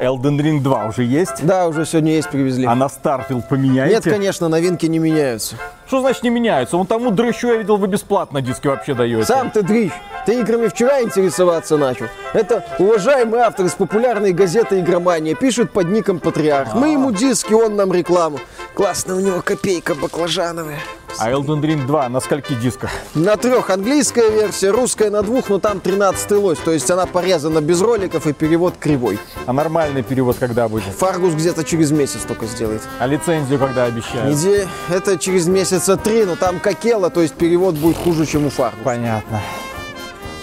Elden Ring 2 уже есть? Да, уже сегодня есть, привезли. А на Starfield поменяете? Нет, конечно, новинки не меняются. Что значит не меняются? Вон тому дрыщу я видел, вы бесплатно диски вообще даете. Сам ты дрищ. Ты играми вчера интересоваться начал. Это уважаемый автор из популярной газеты «Игромания». Пишет под ником Патриарх. Мы ему диски, он нам рекламу. Классно у него копейка баклажановая. А Elden Ring 2 на скольки дисках? На трех английская версия, русская на двух, но там 13 лось. То есть она порезана без роликов и перевод кривой. А нормальный перевод когда будет? Фаргус где-то через месяц только сделает. А лицензию когда обещают? Неделя, это через месяца три, но там какела, то есть перевод будет хуже, чем у Фаргус. Понятно.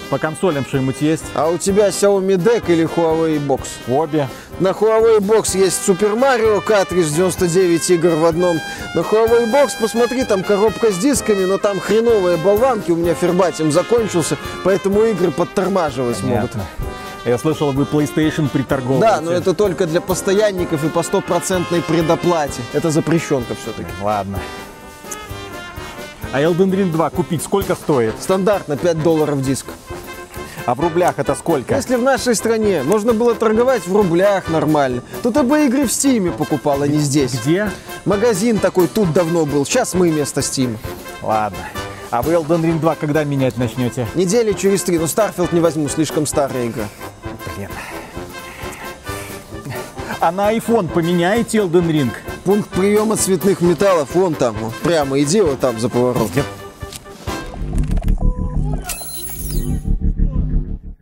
По консолям что-нибудь есть? А у тебя Xiaomi Deck или Huawei Box? Обе. На Huawei Box есть Super Mario картридж 99 игр в одном. На Huawei Box, посмотри, там коробка с дисками, но там хреновые болванки. У меня фербатим закончился, поэтому игры подтормаживать могут. Понятно. Я слышал, вы PlayStation приторговываете. Да, но это только для постоянников и по стопроцентной предоплате. Это запрещенка все-таки. Ладно. А Elden Ring 2 купить сколько стоит? Стандартно 5 долларов диск. А в рублях это сколько? Если в нашей стране можно было торговать в рублях нормально, то ты бы игры в Стиме покупал, а не здесь. Где? Магазин такой тут давно был, сейчас мы вместо Steam. Ладно. А вы Elden Ring 2 когда менять начнете? Недели через три, но Starfield не возьму, слишком старая игра. Блин. А на iPhone поменяете Elden Ring? Пункт приема цветных металлов, вон там, вот, прямо иди вот там за поворот.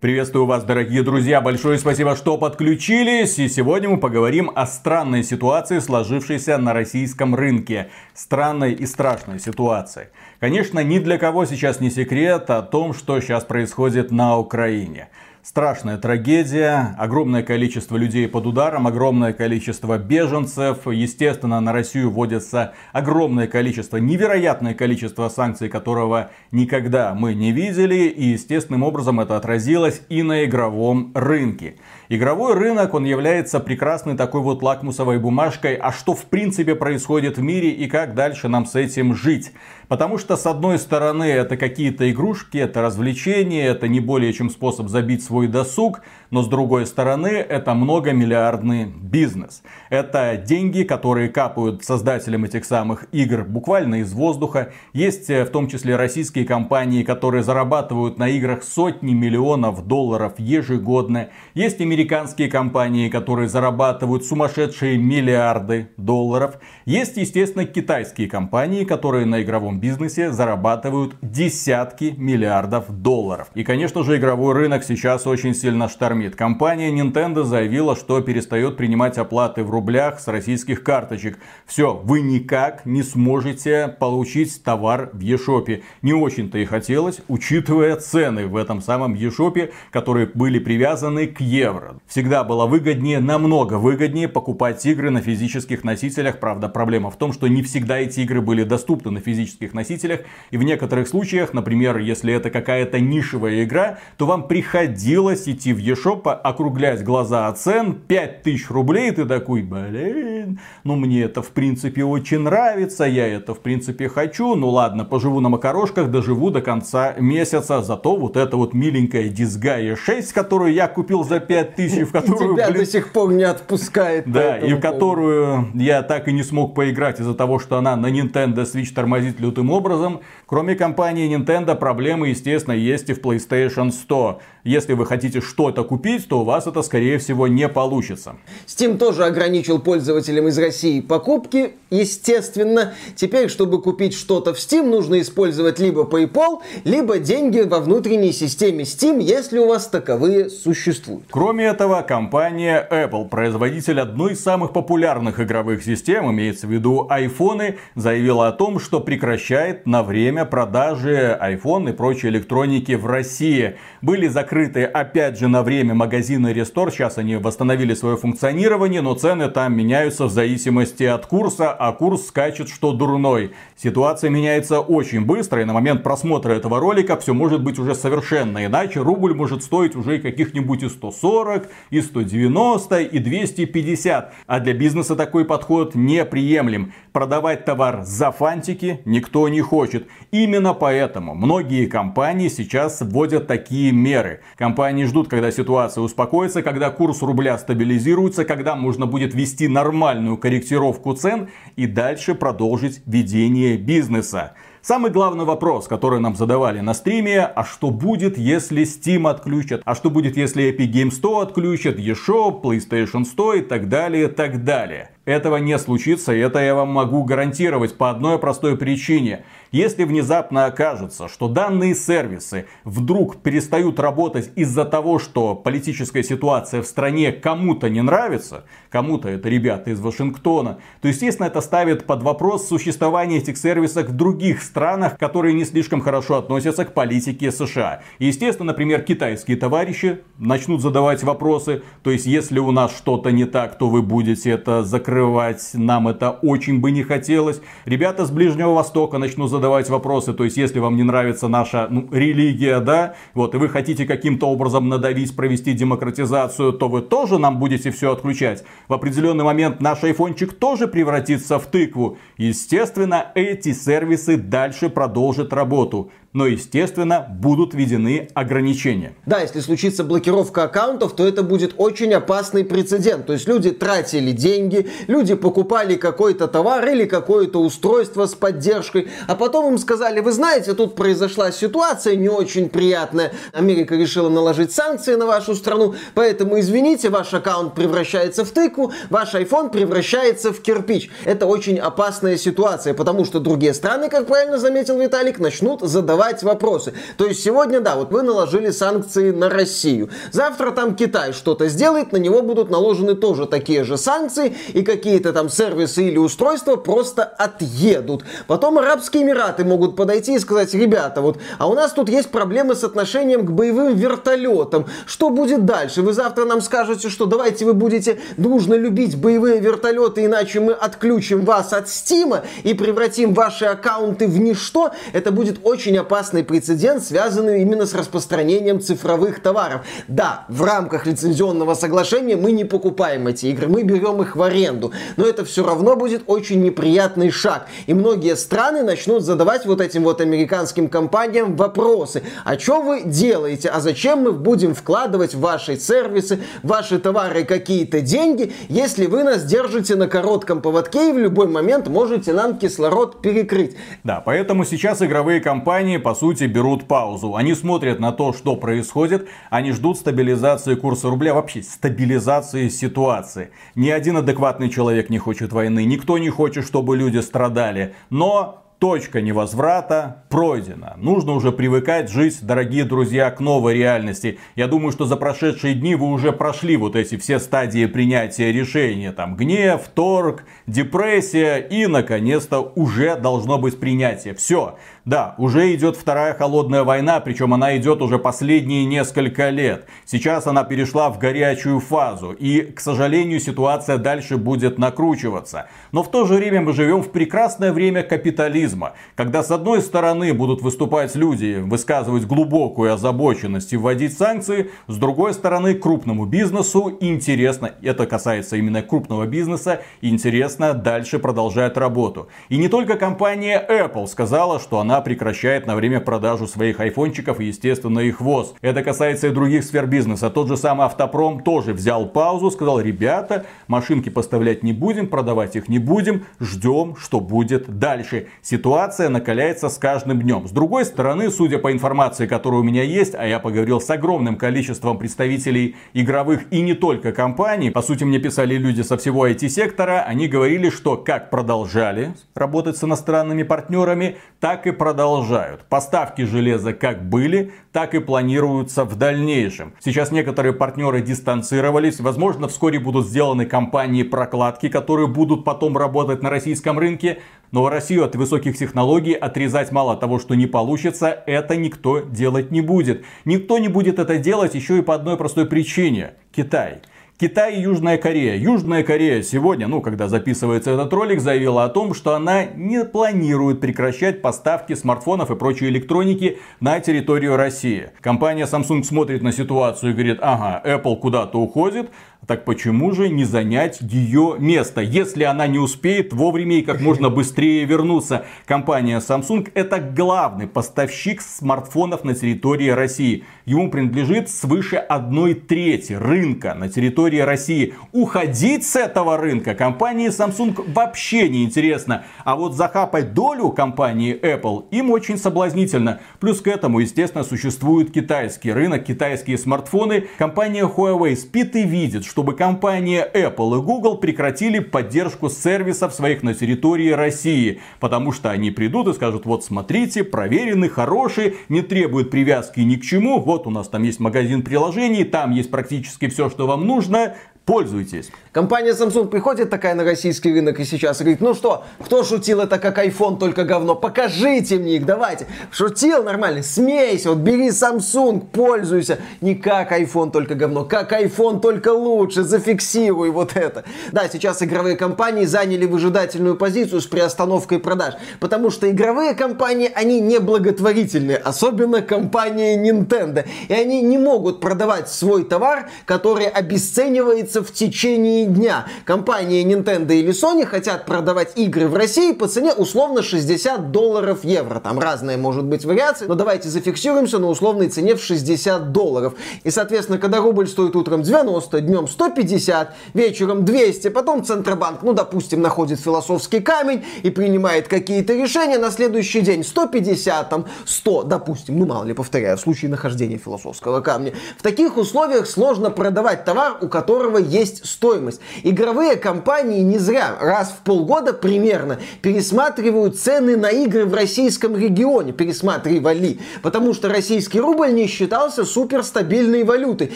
Приветствую вас, дорогие друзья. Большое спасибо, что подключились. И сегодня мы поговорим о странной ситуации, сложившейся на российском рынке. Странной и страшной ситуации. Конечно, ни для кого сейчас не секрет о том, что сейчас происходит на Украине. Страшная трагедия, огромное количество людей под ударом, огромное количество беженцев. Естественно, на Россию вводится огромное количество, невероятное количество санкций, которого никогда мы не видели. И естественным образом это отразилось и на игровом рынке. Игровой рынок, он является прекрасной такой вот лакмусовой бумажкой, а что в принципе происходит в мире и как дальше нам с этим жить. Потому что с одной стороны это какие-то игрушки, это развлечения, это не более чем способ забить свой досуг, но с другой стороны это многомиллиардный бизнес. Это деньги, которые капают создателям этих самых игр буквально из воздуха. Есть э, в том числе российские компании, которые зарабатывают на играх сотни миллионов долларов ежегодно. Есть американские компании, которые зарабатывают сумасшедшие миллиарды долларов. Есть, естественно, китайские компании, которые на игровом бизнесе зарабатывают десятки миллиардов долларов. И, конечно же, игровой рынок сейчас очень сильно штормит. Компания Nintendo заявила, что перестает принимать оплаты в рублях с российских карточек. Все, вы никак не сможете получить товар в eShop. Не очень-то и хотелось, учитывая цены в этом самом eShop, которые были привязаны к евро. Всегда было выгоднее, намного выгоднее покупать игры на физических носителях. Правда, проблема в том, что не всегда эти игры были доступны на физических носителях. И в некоторых случаях, например, если это какая-то нишевая игра, то вам приходилось идти в eShop, округлять глаза от цен, 5000 рублей, ты такой, блин, ну мне это в принципе очень нравится, я это в принципе хочу, ну ладно, поживу на макарошках, доживу до конца месяца, зато вот эта вот миленькая Disgaea 6, которую я купил за 5000, в которую, Тебя блин, до сих пор не отпускает. да, и в которую я так и не смог поиграть из-за того, что она на Nintendo Switch тормозит лютым образом. Кроме компании Nintendo, проблемы, естественно, есть и в PlayStation 100. Если вы хотите что-то купить, то у вас это, скорее всего, не получится. Steam тоже ограничил пользователям из России покупки, естественно. Теперь, чтобы купить что-то в Steam, нужно использовать либо PayPal, либо деньги во внутренней системе Steam, если у вас таковые существуют. Кроме этого, компания Apple, производитель одной из самых популярных игровых систем, имеется в виду айфоны, заявила о том, что прекращает на время продажи iPhone и прочей электроники в России. Были закрыты опять же на время магазины Restore, сейчас они восстановили свое функционирование, но цены там меняются в зависимости от курса, а курс скачет что дурной. Ситуация меняется очень быстро, и на момент просмотра этого ролика все может быть уже совершенно иначе. Рубль может стоить уже и каких-нибудь и 140, и 190, и 250. А для бизнеса такой подход неприемлем. Продавать товар за фантики никто не хочет. Именно поэтому многие компании сейчас вводят такие меры. Компании ждут, когда ситуация успокоится, когда курс рубля стабилизируется, когда можно будет вести нормальную корректировку цен и дальше продолжить ведение бизнеса. Самый главный вопрос, который нам задавали на стриме, а что будет, если Steam отключат? А что будет, если Epic Games 100 отключат, eShop, PlayStation 100 и так далее, и так далее? Этого не случится, и это я вам могу гарантировать по одной простой причине. Если внезапно окажется, что данные сервисы вдруг перестают работать из-за того, что политическая ситуация в стране кому-то не нравится, кому-то это ребята из Вашингтона, то естественно это ставит под вопрос существование этих сервисов в других странах, которые не слишком хорошо относятся к политике США. И естественно, например, китайские товарищи начнут задавать вопросы, то есть если у нас что-то не так, то вы будете это закрывать, нам это очень бы не хотелось. Ребята с Ближнего Востока начнут задавать вопросы. То есть, если вам не нравится наша ну, религия, да, вот, и вы хотите каким-то образом надавить, провести демократизацию, то вы тоже нам будете все отключать. В определенный момент наш айфончик тоже превратится в тыкву. Естественно, эти сервисы дальше продолжат работу но, естественно, будут введены ограничения. Да, если случится блокировка аккаунтов, то это будет очень опасный прецедент. То есть люди тратили деньги, люди покупали какой-то товар или какое-то устройство с поддержкой, а потом им сказали, вы знаете, тут произошла ситуация не очень приятная, Америка решила наложить санкции на вашу страну, поэтому извините, ваш аккаунт превращается в тыкву, ваш iPhone превращается в кирпич. Это очень опасная ситуация, потому что другие страны, как правильно заметил Виталик, начнут задавать задавать вопросы. То есть сегодня, да, вот вы наложили санкции на Россию. Завтра там Китай что-то сделает, на него будут наложены тоже такие же санкции, и какие-то там сервисы или устройства просто отъедут. Потом Арабские Эмираты могут подойти и сказать, ребята, вот, а у нас тут есть проблемы с отношением к боевым вертолетам. Что будет дальше? Вы завтра нам скажете, что давайте вы будете дружно любить боевые вертолеты, иначе мы отключим вас от Стима и превратим ваши аккаунты в ничто. Это будет очень опасный прецедент, связанный именно с распространением цифровых товаров. Да, в рамках лицензионного соглашения мы не покупаем эти игры, мы берем их в аренду, но это все равно будет очень неприятный шаг. И многие страны начнут задавать вот этим вот американским компаниям вопросы. А что вы делаете? А зачем мы будем вкладывать в ваши сервисы, ваши товары какие-то деньги, если вы нас держите на коротком поводке и в любой момент можете нам кислород перекрыть? Да, поэтому сейчас игровые компании по сути, берут паузу. Они смотрят на то, что происходит, они ждут стабилизации курса рубля, вообще стабилизации ситуации. Ни один адекватный человек не хочет войны, никто не хочет, чтобы люди страдали. Но точка невозврата пройдена. Нужно уже привыкать жить, дорогие друзья, к новой реальности. Я думаю, что за прошедшие дни вы уже прошли вот эти все стадии принятия решения. Там гнев, торг, депрессия и, наконец-то, уже должно быть принятие. Все. Да, уже идет вторая холодная война, причем она идет уже последние несколько лет. Сейчас она перешла в горячую фазу, и, к сожалению, ситуация дальше будет накручиваться. Но в то же время мы живем в прекрасное время капитализма, когда с одной стороны будут выступать люди, высказывать глубокую озабоченность и вводить санкции, с другой стороны крупному бизнесу интересно, это касается именно крупного бизнеса, интересно дальше продолжать работу. И не только компания Apple сказала, что она прекращает на время продажу своих айфончиков и, естественно, их ввоз. Это касается и других сфер бизнеса. Тот же самый Автопром тоже взял паузу, сказал, ребята, машинки поставлять не будем, продавать их не будем, ждем, что будет дальше. Ситуация накаляется с каждым днем. С другой стороны, судя по информации, которая у меня есть, а я поговорил с огромным количеством представителей игровых и не только компаний, по сути мне писали люди со всего IT-сектора, они говорили, что как продолжали работать с иностранными партнерами, так и продолжают. Поставки железа как были, так и планируются в дальнейшем. Сейчас некоторые партнеры дистанцировались. Возможно, вскоре будут сделаны компании прокладки, которые будут потом работать на российском рынке. Но Россию от высоких технологий отрезать мало того, что не получится, это никто делать не будет. Никто не будет это делать еще и по одной простой причине. Китай. Китай и Южная Корея. Южная Корея сегодня, ну, когда записывается этот ролик, заявила о том, что она не планирует прекращать поставки смартфонов и прочей электроники на территорию России. Компания Samsung смотрит на ситуацию и говорит, ага, Apple куда-то уходит, так почему же не занять ее место, если она не успеет вовремя и как можно быстрее вернуться? Компания Samsung это главный поставщик смартфонов на территории России. Ему принадлежит свыше одной трети рынка на территории России. Уходить с этого рынка компании Samsung вообще не интересно. А вот захапать долю компании Apple им очень соблазнительно. Плюс к этому, естественно, существует китайский рынок, китайские смартфоны. Компания Huawei спит и видит, чтобы компания Apple и Google прекратили поддержку сервисов своих на территории России. Потому что они придут и скажут, вот смотрите, проверенный, хороший, не требует привязки ни к чему. Вот у нас там есть магазин приложений, там есть практически все, что вам нужно. Пользуйтесь. Компания Samsung приходит такая на российский рынок и сейчас говорит, ну что, кто шутил это как iPhone, только говно, покажите мне их, давайте. Шутил нормально, смейся, вот бери Samsung, пользуйся. Не как iPhone, только говно, как iPhone, только лучше, зафиксируй вот это. Да, сейчас игровые компании заняли выжидательную позицию с приостановкой продаж, потому что игровые компании, они не благотворительные, особенно компания Nintendo. И они не могут продавать свой товар, который обесценивается в течение дня. Компания Nintendo или Sony хотят продавать игры в России по цене условно 60 долларов евро. Там разные может быть вариации, но давайте зафиксируемся на условной цене в 60 долларов. И, соответственно, когда рубль стоит утром 90, днем 150, вечером 200, потом Центробанк, ну, допустим, находит философский камень и принимает какие-то решения, на следующий день 150, там, 100, допустим, ну, мало ли, повторяю, в случае нахождения философского камня. В таких условиях сложно продавать товар, у которого есть стоимость. Игровые компании не зря раз в полгода примерно пересматривают цены на игры в российском регионе, пересматривали, потому что российский рубль не считался суперстабильной валютой.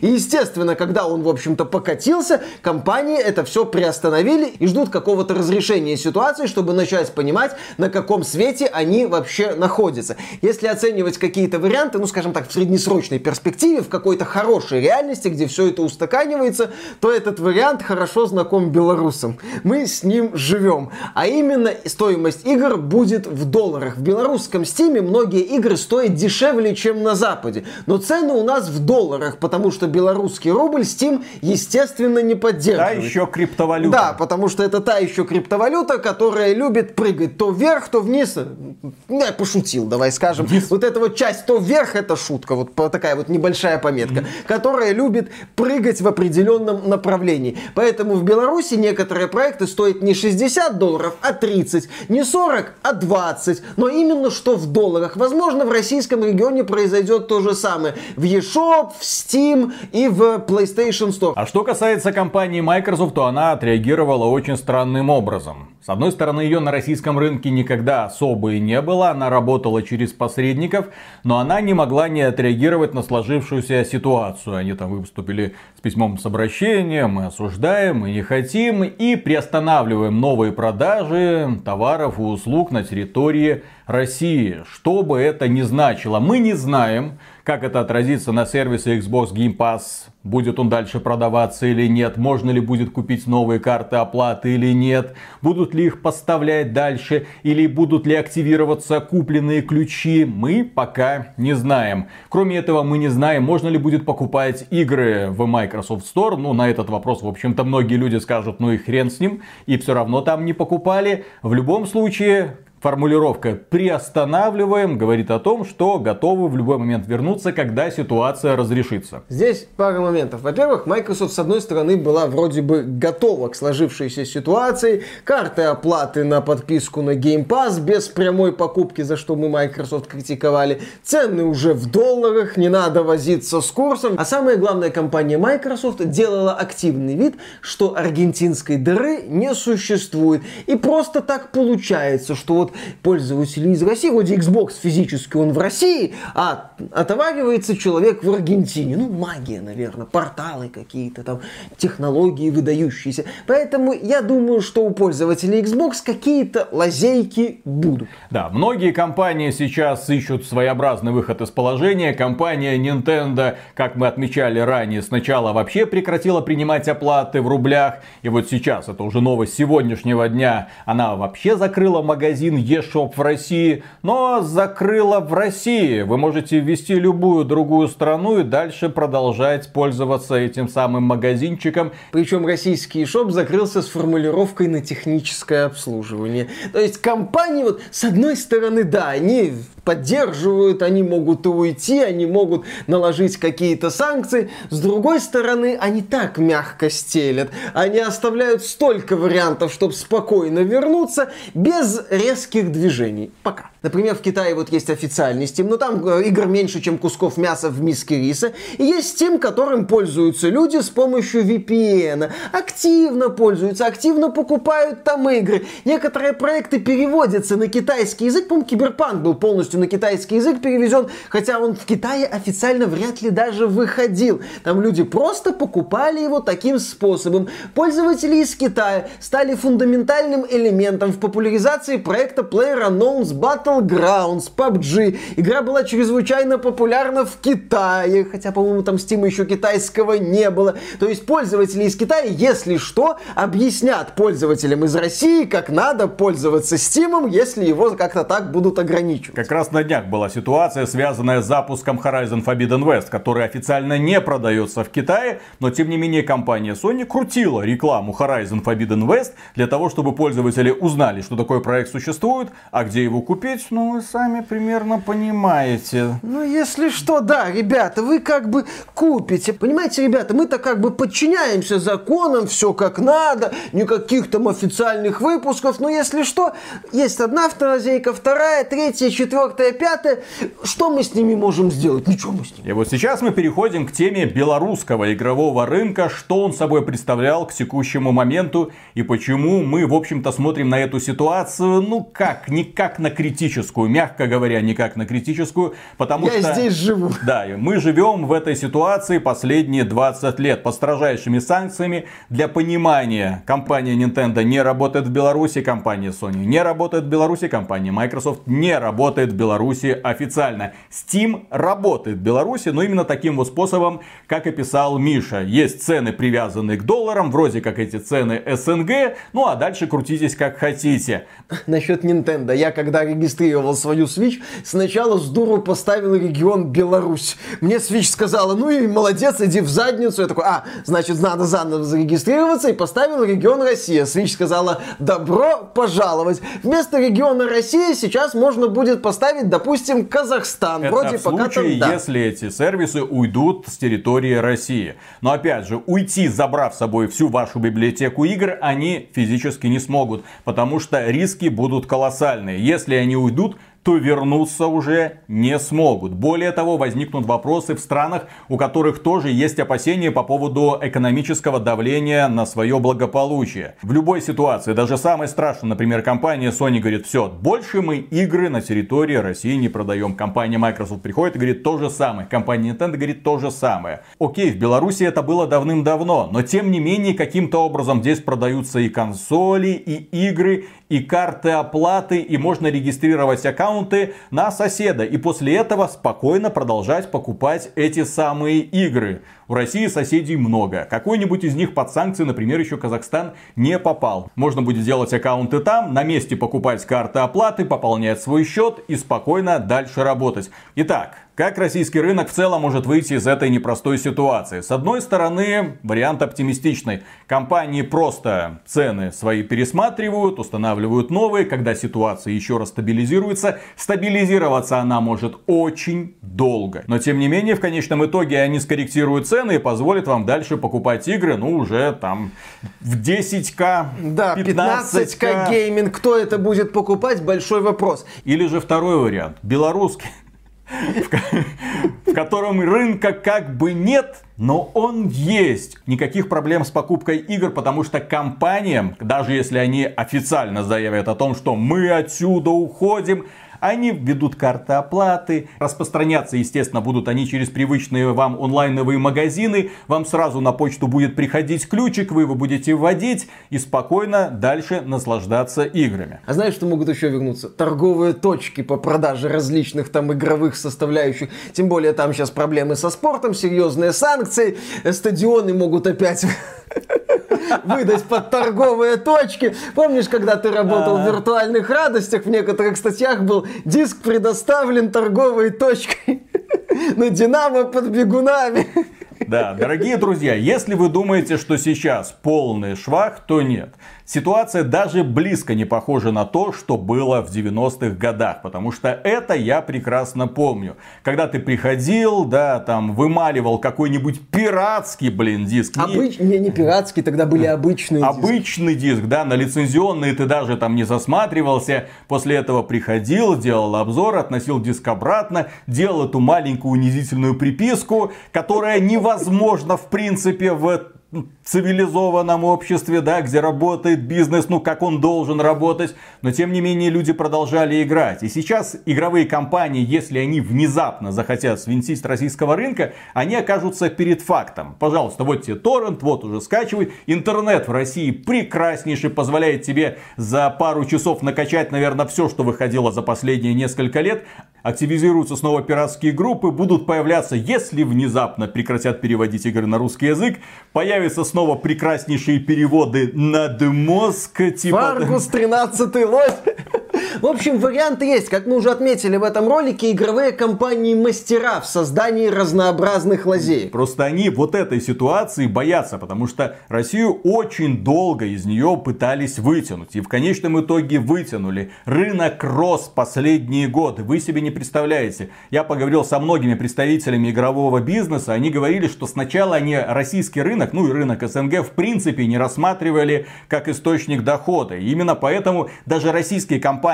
И естественно, когда он, в общем-то, покатился, компании это все приостановили и ждут какого-то разрешения ситуации, чтобы начать понимать, на каком свете они вообще находятся. Если оценивать какие-то варианты, ну, скажем так, в среднесрочной перспективе, в какой-то хорошей реальности, где все это устаканивается, то этот вариант хорошо знаком белорусам. Мы с ним живем. А именно стоимость игр будет в долларах. В белорусском стиме многие игры стоят дешевле, чем на Западе. Но цены у нас в долларах, потому что белорусский рубль Steam, естественно, не поддерживает. Та еще криптовалюта. Да, потому что это та еще криптовалюта, которая любит прыгать то вверх, то вниз. Ну, я пошутил, давай скажем. Вниз. Вот эта вот часть то вверх, это шутка, вот такая вот небольшая пометка, mm-hmm. которая любит прыгать в определенном направлении. Поэтому в Беларуси некоторые проекты стоят не 60 долларов, а 30. Не 40, а 20. Но именно что в долларах. Возможно, в российском регионе произойдет то же самое. В eShop, в Steam и в PlayStation Store. А что касается компании Microsoft, то она отреагировала очень странным образом. С одной стороны, ее на российском рынке никогда особо и не было, она работала через посредников, но она не могла не отреагировать на сложившуюся ситуацию. Они там выступили с письмом с обращением, мы осуждаем, мы не хотим и приостанавливаем новые продажи товаров и услуг на территории России. Что бы это ни значило, мы не знаем, как это отразится на сервисе Xbox Game Pass, будет он дальше продаваться или нет, можно ли будет купить новые карты оплаты или нет, будут ли их поставлять дальше? Или будут ли активироваться купленные ключи, мы пока не знаем. Кроме этого, мы не знаем, можно ли будет покупать игры в Microsoft Store, ну на этот вопрос, в общем-то, многие люди скажут, ну и хрен с ним, и все равно там не покупали. В любом случае, Формулировка «приостанавливаем» говорит о том, что готовы в любой момент вернуться, когда ситуация разрешится. Здесь пара моментов. Во-первых, Microsoft, с одной стороны, была вроде бы готова к сложившейся ситуации. Карты оплаты на подписку на Game Pass без прямой покупки, за что мы Microsoft критиковали. Цены уже в долларах, не надо возиться с курсом. А самое главное, компания Microsoft делала активный вид, что аргентинской дыры не существует. И просто так получается, что вот вот пользователи из России, вроде Xbox физически он в России, а отоваривается человек в Аргентине. Ну, магия, наверное, порталы какие-то там, технологии выдающиеся. Поэтому я думаю, что у пользователей Xbox какие-то лазейки будут. Да, многие компании сейчас ищут своеобразный выход из положения. Компания Nintendo, как мы отмечали ранее, сначала вообще прекратила принимать оплаты в рублях. И вот сейчас, это уже новость сегодняшнего дня, она вообще закрыла магазин eShop в России. Но закрыла в России. Вы можете ввести любую другую страну и дальше продолжать пользоваться этим самым магазинчиком. Причем российский eShop закрылся с формулировкой на техническое обслуживание. То есть компании вот с одной стороны, да, они поддерживают, они могут уйти, они могут наложить какие-то санкции. С другой стороны, они так мягко стелят. Они оставляют столько вариантов, чтобы спокойно вернуться, без резких движений. Пока. Например, в Китае вот есть официальный Steam, но там э, игр меньше, чем кусков мяса в миске риса. И есть Steam, которым пользуются люди с помощью VPN. Активно пользуются, активно покупают там игры. Некоторые проекты переводятся на китайский язык. По-моему, Киберпанк был полностью на китайский язык перевезен, хотя он в Китае официально вряд ли даже выходил. Там люди просто покупали его таким способом. Пользователи из Китая стали фундаментальным элементом в популяризации проекта PlayerUnknown's Battlegrounds, PUBG. Игра была чрезвычайно популярна в Китае, хотя, по-моему, там Steam еще китайского не было. То есть пользователи из Китая, если что, объяснят пользователям из России, как надо пользоваться Steam, если его как-то так будут ограничивать. Как раз на днях была ситуация, связанная с запуском Horizon Forbidden West, который официально не продается в Китае, но тем не менее компания Sony крутила рекламу Horizon Forbidden West для того, чтобы пользователи узнали, что такой проект существует, а где его купить, ну вы сами примерно понимаете. Ну если что, да, ребята, вы как бы купите. Понимаете, ребята, мы-то как бы подчиняемся законам, все как надо, никаких там официальных выпусков, но если что, есть одна автолазейка, вторая, третья, четвертая, пятая. Что мы с ними можем сделать? Ничего мы с ними. И вот сейчас мы переходим к теме белорусского игрового рынка, что он собой представлял к текущему моменту и почему мы, в общем-то, смотрим на эту ситуацию, ну как, не как на критическую, мягко говоря, не как на критическую, потому Я что... Я здесь живу. Да, мы живем в этой ситуации последние 20 лет под строжайшими санкциями. Для понимания, компания Nintendo не работает в Беларуси, компания Sony не работает в Беларуси, компания Microsoft не работает в Беларуси официально. Steam работает в Беларуси, но именно таким вот способом, как и писал Миша. Есть цены, привязанные к долларам, вроде как эти цены СНГ, ну а дальше крутитесь как хотите. Насчет Nintendo. Я когда регистрировал свою Switch, сначала с дуру поставил регион Беларусь. Мне Switch сказала, ну и молодец, иди в задницу. Я такой, а, значит, надо заново зарегистрироваться и поставил регион Россия. Switch сказала, добро пожаловать. Вместо региона Россия сейчас можно будет поставить, допустим, Казахстан. Это Вроде в пока случае, там, да. если эти сервисы уйдут с территории России. Но опять же, уйти, забрав с собой всю вашу библиотеку игр, они физически не смогут, потому что риски будут колоссальные. Если они уйдут, то вернуться уже не смогут. Более того, возникнут вопросы в странах, у которых тоже есть опасения по поводу экономического давления на свое благополучие. В любой ситуации, даже самой страшной, например, компания Sony говорит, все, больше мы игры на территории России не продаем. Компания Microsoft приходит и говорит то же самое. Компания Nintendo говорит то же самое. Окей, в Беларуси это было давным-давно, но тем не менее каким-то образом здесь продаются и консоли, и игры, и карты оплаты, и можно регистрировать аккаунты на соседа. И после этого спокойно продолжать покупать эти самые игры. У России соседей много. Какой-нибудь из них под санкции, например, еще Казахстан не попал. Можно будет сделать аккаунты там, на месте покупать карты оплаты, пополнять свой счет и спокойно дальше работать. Итак, как российский рынок в целом может выйти из этой непростой ситуации? С одной стороны, вариант оптимистичный. Компании просто цены свои пересматривают, устанавливают новые, когда ситуация еще раз стабилизируется. Стабилизироваться она может очень долго. Но тем не менее, в конечном итоге они скорректируют цены и позволят вам дальше покупать игры, ну уже там в 10к, Да, 15к 15к. гейминг. Кто это будет покупать? Большой вопрос. Или же второй вариант. Белорусский в котором рынка как бы нет, но он есть. Никаких проблем с покупкой игр, потому что компаниям, даже если они официально заявят о том, что мы отсюда уходим, они введут карты оплаты. Распространяться, естественно, будут они через привычные вам онлайновые магазины. Вам сразу на почту будет приходить ключик, вы его будете вводить и спокойно дальше наслаждаться играми. А знаешь, что могут еще вернуться? Торговые точки по продаже различных там игровых составляющих. Тем более там сейчас проблемы со спортом, серьезные санкции. Стадионы могут опять выдать под торговые точки. Помнишь, когда ты работал в виртуальных радостях, в некоторых статьях был диск предоставлен торговой точкой на Динамо под бегунами. Да, дорогие друзья, если вы думаете, что сейчас полный швах, то нет ситуация даже близко не похожа на то, что было в 90-х годах. Потому что это я прекрасно помню. Когда ты приходил, да, там, вымаливал какой-нибудь пиратский, блин, диск. Обыч... Не, не пиратский, тогда были обычные Обычный диски. диск, да, на лицензионные ты даже там не засматривался. После этого приходил, делал обзор, относил диск обратно, делал эту маленькую унизительную приписку, которая невозможно, в принципе, в цивилизованном обществе, да, где работает бизнес, ну, как он должен работать. Но, тем не менее, люди продолжали играть. И сейчас игровые компании, если они внезапно захотят свинтить российского рынка, они окажутся перед фактом. Пожалуйста, вот тебе торрент, вот уже скачивай. Интернет в России прекраснейший, позволяет тебе за пару часов накачать, наверное, все, что выходило за последние несколько лет. Активизируются снова пиратские группы, будут появляться, если внезапно прекратят переводить игры на русский язык, появятся снова прекраснейшие переводы над мозг, типа... Фаргус 13 лось. В общем, варианты есть. Как мы уже отметили в этом ролике, игровые компании мастера в создании разнообразных лазеек. Просто они вот этой ситуации боятся, потому что Россию очень долго из нее пытались вытянуть. И в конечном итоге вытянули. Рынок рос последние годы. Вы себе не представляете. Я поговорил со многими представителями игрового бизнеса. Они говорили, что сначала они российский рынок, ну и рынок СНГ в принципе не рассматривали как источник дохода. И именно поэтому даже российские компании,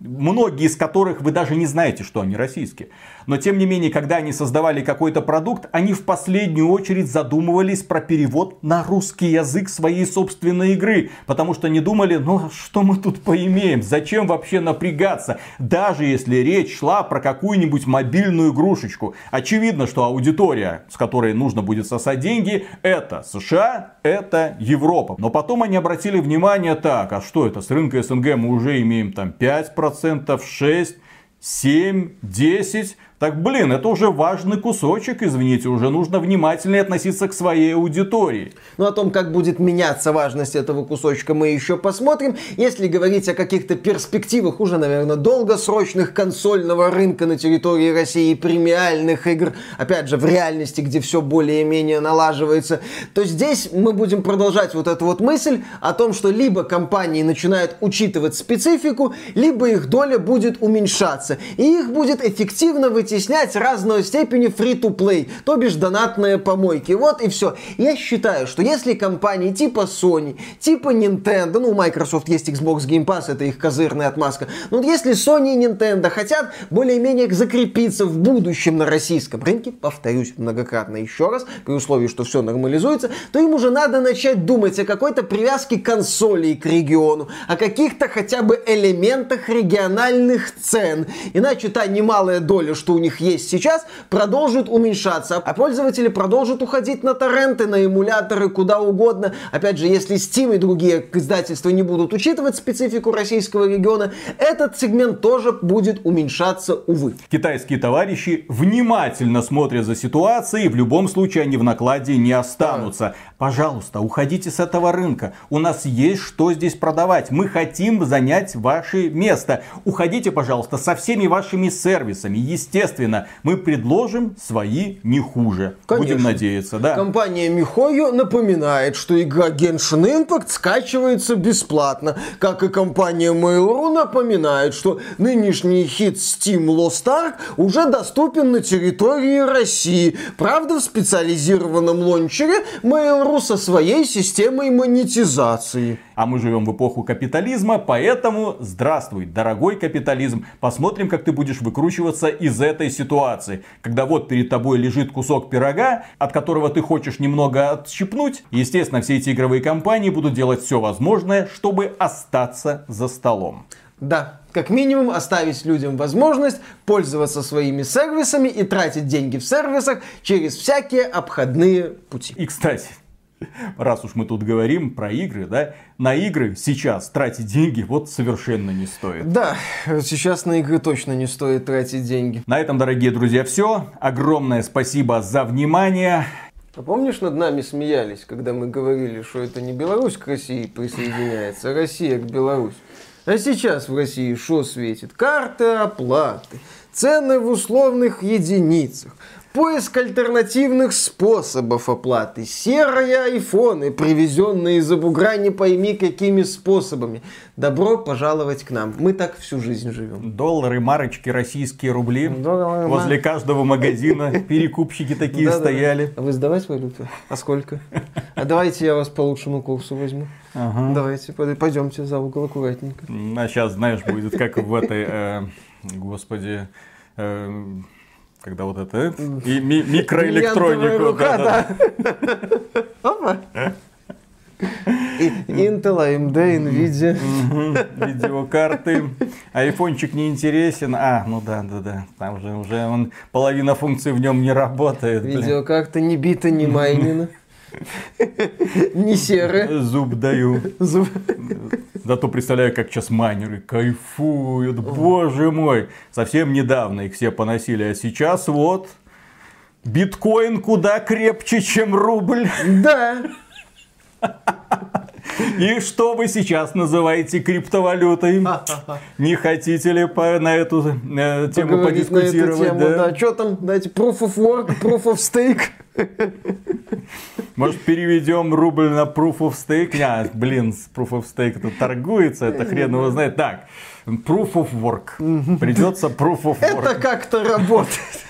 многие из которых вы даже не знаете, что они российские. Но тем не менее, когда они создавали какой-то продукт, они в последнюю очередь задумывались про перевод на русский язык своей собственной игры. Потому что не думали, ну что мы тут поимеем, зачем вообще напрягаться. Даже если речь шла про какую-нибудь мобильную игрушечку. Очевидно, что аудитория, с которой нужно будет сосать деньги, это США, это Европа. Но потом они обратили внимание, так, а что это, с рынка СНГ мы уже имеем там 5%, 6%, 7, 10. Так, блин, это уже важный кусочек, извините, уже нужно внимательнее относиться к своей аудитории. Ну, о том, как будет меняться важность этого кусочка, мы еще посмотрим. Если говорить о каких-то перспективах уже, наверное, долгосрочных консольного рынка на территории России, премиальных игр, опять же, в реальности, где все более-менее налаживается, то здесь мы будем продолжать вот эту вот мысль о том, что либо компании начинают учитывать специфику, либо их доля будет уменьшаться, и их будет эффективно вытеснять вытеснять разной степени free-to-play, то бишь донатные помойки. Вот и все. Я считаю, что если компании типа Sony, типа Nintendo, ну, у Microsoft есть Xbox Game Pass, это их козырная отмазка, но если Sony и Nintendo хотят более-менее закрепиться в будущем на российском рынке, повторюсь многократно еще раз, при условии, что все нормализуется, то им уже надо начать думать о какой-то привязке консолей к региону, о каких-то хотя бы элементах региональных цен. Иначе та немалая доля, что у них есть сейчас, продолжит уменьшаться, а пользователи продолжат уходить на торренты, на эмуляторы, куда угодно. Опять же, если Steam и другие издательства не будут учитывать специфику российского региона, этот сегмент тоже будет уменьшаться, увы. Китайские товарищи внимательно смотрят за ситуацией, в любом случае они в накладе не останутся. Пожалуйста, уходите с этого рынка. У нас есть что здесь продавать. Мы хотим занять ваше место. Уходите, пожалуйста, со всеми вашими сервисами. Естественно, мы предложим свои не хуже. Конечно. Будем надеяться, да. Компания Михою напоминает, что игра Genshin Impact скачивается бесплатно. Как и компания Mail.ru напоминает, что нынешний хит Steam Lost Ark уже доступен на территории России. Правда, в специализированном лончере Mail.ru со своей системой монетизации. А мы живем в эпоху капитализма, поэтому здравствуй, дорогой капитализм. Посмотрим, как ты будешь выкручиваться из этой ситуации. Когда вот перед тобой лежит кусок пирога, от которого ты хочешь немного отщипнуть. Естественно, все эти игровые компании будут делать все возможное, чтобы остаться за столом. Да, как минимум оставить людям возможность пользоваться своими сервисами и тратить деньги в сервисах через всякие обходные пути. И, кстати, раз уж мы тут говорим про игры, да, на игры сейчас тратить деньги вот совершенно не стоит. Да, сейчас на игры точно не стоит тратить деньги. На этом, дорогие друзья, все. Огромное спасибо за внимание. А помнишь, над нами смеялись, когда мы говорили, что это не Беларусь к России присоединяется, а Россия к Беларуси? А сейчас в России что светит? Карты оплаты, цены в условных единицах, Поиск альтернативных способов оплаты. Серые айфоны, привезенные из-за бугра не пойми какими способами. Добро пожаловать к нам. Мы так всю жизнь живем. Доллары, марочки, российские рубли. Доллары, Возле мар... каждого магазина перекупщики такие стояли. А вы сдавать валюту? А сколько? А давайте я вас по лучшему курсу возьму. Ага. Давайте, пойдемте за угол аккуратненько. А сейчас, знаешь, будет как в этой, э, господи, э, когда вот это и ми- микроэлектронику. Рука, да, да. Intel, AMD, Nvidia. Видеокарты. Айфончик не интересен. А, ну да, да, да. Там же уже он, половина функций в нем не работает. Видеокарта не бита, не майнина. Не серые. Зуб даю. Зуб. Зато представляю, как сейчас майнеры кайфуют. Боже мой. Совсем недавно их все поносили, а сейчас вот биткоин куда крепче, чем рубль. Да. И что вы сейчас называете криптовалютой? Не хотите ли по, на эту э, тему Поговорить подискутировать? На эту тему, да? да. Что там, дайте proof of work, proof of stake? Может, переведем рубль на proof of stake? А, блин, с proof of stake это торгуется, это хрен его знает. Так, proof of work. Придется proof of work. Это как-то работает.